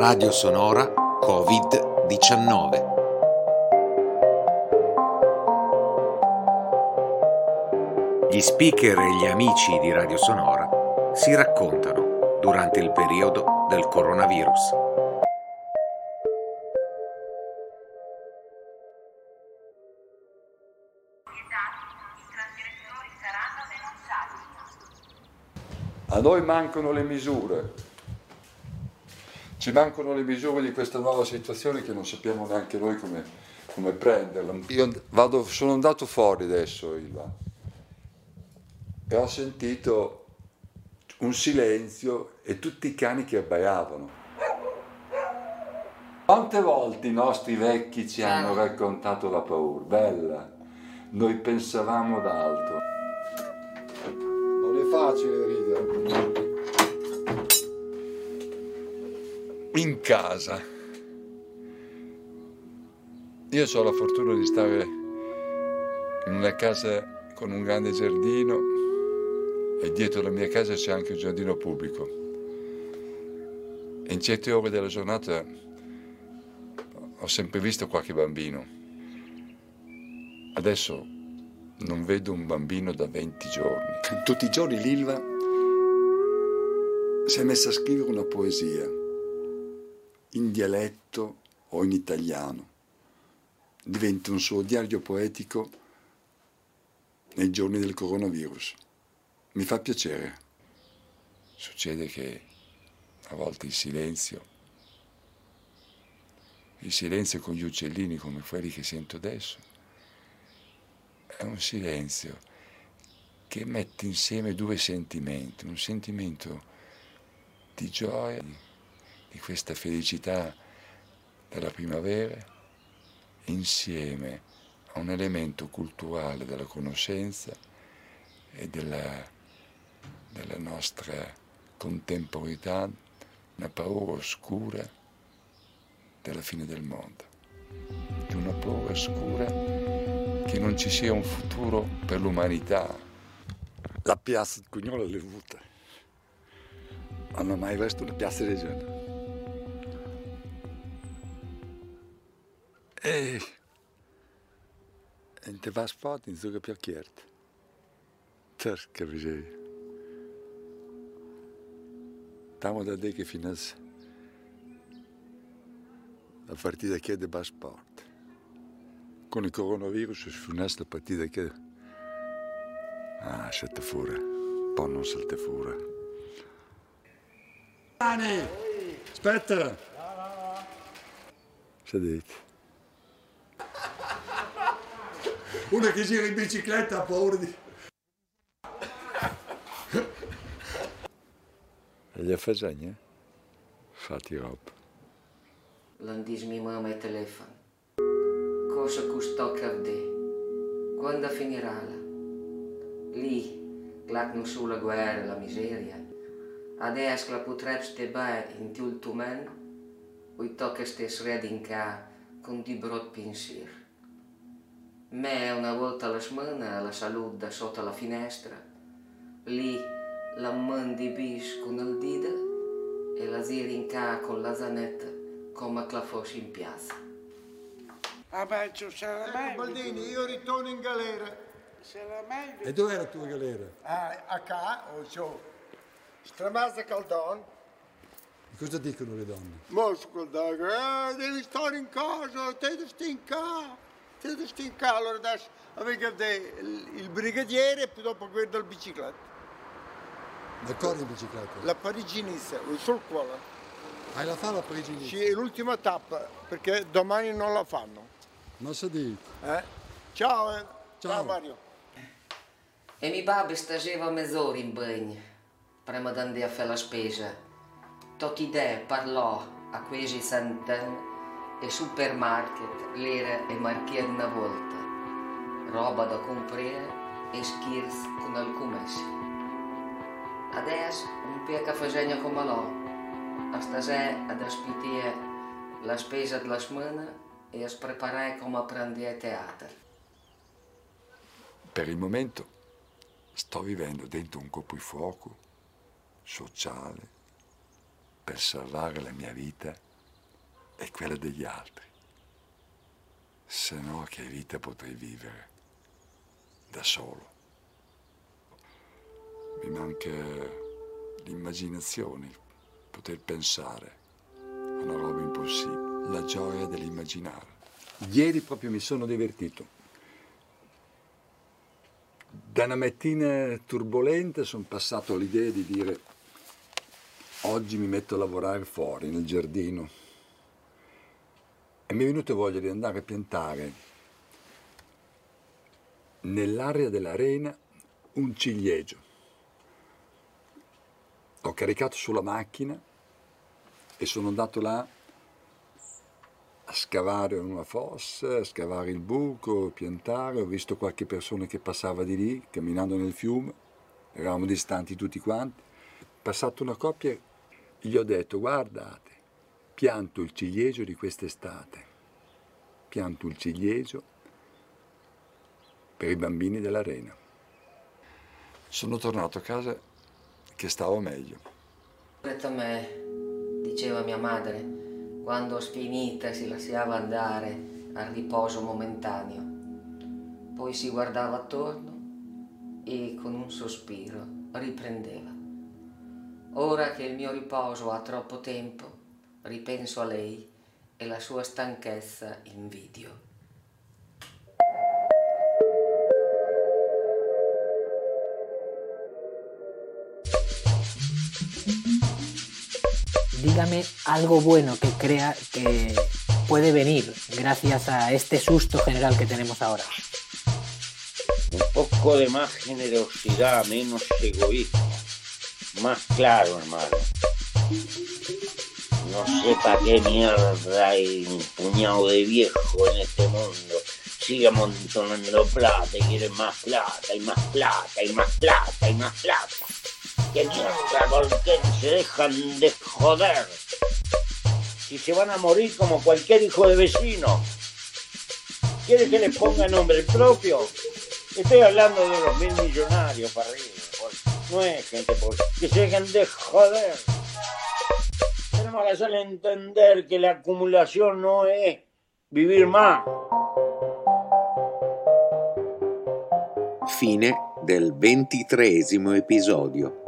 Radio Sonora Covid-19. Gli speaker e gli amici di Radio Sonora si raccontano durante il periodo del coronavirus. A noi mancano le misure, ci mancano le misure di questa nuova situazione che non sappiamo neanche noi come, come prenderla. Io vado, sono andato fuori adesso, Ilva, e ho sentito un silenzio e tutti i cani che abbaiavano. Quante volte i nostri vecchi ci hanno raccontato la paura? Bella, noi pensavamo ad altro. Non è facile ridere. In casa. Io ho la fortuna di stare in una casa con un grande giardino e dietro la mia casa c'è anche un giardino pubblico. In certe ore della giornata ho sempre visto qualche bambino. Adesso non vedo un bambino da 20 giorni. Tutti i giorni l'Ilva si è messa a scrivere una poesia in dialetto o in italiano. Diventa un suo diario poetico nei giorni del coronavirus. Mi fa piacere. Succede che a volte il silenzio, il silenzio con gli uccellini come quelli che sento adesso, è un silenzio che mette insieme due sentimenti, un sentimento di gioia, di questa felicità della primavera, insieme a un elemento culturale della conoscenza e della, della nostra contemporaneità, una paura oscura della fine del mondo, di una paura oscura che non ci sia un futuro per l'umanità. La piazza di Cugnola avuta, ma non ho mai visto una piazza del genere. E en te vas fort in zo'n piacchiert. Terca miseria. Stiamo da dire che finas la partita che è di Basport. Con il coronavirus si finas la partita che... Ah, siete fuori. Poi non siete fuori. Dani! Aspetta! Sedete. Una che gira in bicicletta ha paura di... E gli fagigne? Fatti roba. Non dismi mamma il telefono. Cosa costò cavde? Quando finirà? Lì, clac non solo la guerra, la miseria. Adesso la potresti bere in tutto meno, o tocca stess red in ca con di brot pensiero. Me una volta alla settimana la saluta sotto la finestra, lì la mandi bis con il dito e la zirinca con la zanetta come la fosse in piazza. Ah beh, sarà mai... Ecco Baldini, io ritorno in galera. Sarà mai... E dov'è la tua galera? Ah, a ca, o ciò. Stramazza Caldon. Cosa dicono le donne? Mosco, eh, devi stare in casa, te devi stare in casa. Te devi stare in casa. Allora adesso avevo il, il brigadiere e poi dopo quello del bicicletta. Ma corri in bicicletta? La pariginista, sul quale. Hai la fa la parigini? Sì, è l'ultima tappa, perché domani non la fanno. Non si dice. Eh? Ciao, eh. Ciao. Mario. E mi babbo stageva mezz'ora in bagno, prima di andare a fare la spesa. Tocchi idee parlò a questi cent'anni e supermarket l'era e marchiere una volta. Roba da comprare e scherzi con il commesso. Adesso un pecca facegna come l'ho. A stasera ad ospitare la spesa della settimana e a preparare come apprendere a teatro. Per il momento sto vivendo dentro un coprifuoco sociale per salvare la mia vita è quella degli altri. Se no che vita potrei vivere da solo. Mi manca l'immaginazione, poter pensare a una roba impossibile, la gioia dell'immaginare. Ieri proprio mi sono divertito. Da una mattina turbolenta sono passato all'idea di dire oggi mi metto a lavorare fuori nel giardino e mi è venuta voglia di andare a piantare nell'area dell'arena un ciliegio. Ho caricato sulla macchina e sono andato là a scavare una fossa, a scavare il buco, a piantare, ho visto qualche persona che passava di lì, camminando nel fiume, eravamo distanti tutti quanti. Passato una coppia, gli ho detto, guardate, pianto il ciliegio di quest'estate, pianto il ciliegio per i bambini dell'arena. Sono tornato a casa che stavo meglio. a me, diceva mia madre, quando sfinita si lasciava andare al riposo momentaneo. Poi si guardava attorno e con un sospiro riprendeva. Ora che il mio riposo ha troppo tempo, ripenso a lei e la sua stanchezza invidio. dígame algo bueno que crea que puede venir gracias a este susto general que tenemos ahora. Un poco de más generosidad, menos egoísmo. Más claro, hermano. No sé para qué mierda hay un puñado de viejo en este mundo. Sigue amontonando plata y quieren más plata y más plata y más plata y más plata. ¡Qué mierda! ¿Por qué se dejan de joder? Si se van a morir como cualquier hijo de vecino. ¿Quiere que les ponga nombre propio? Estoy hablando de los mil millonarios para. No es gente por... que se dejen de joder. Tenemos que hacerle entender que la acumulación no es vivir más. Fine del ventitreesimo episodio.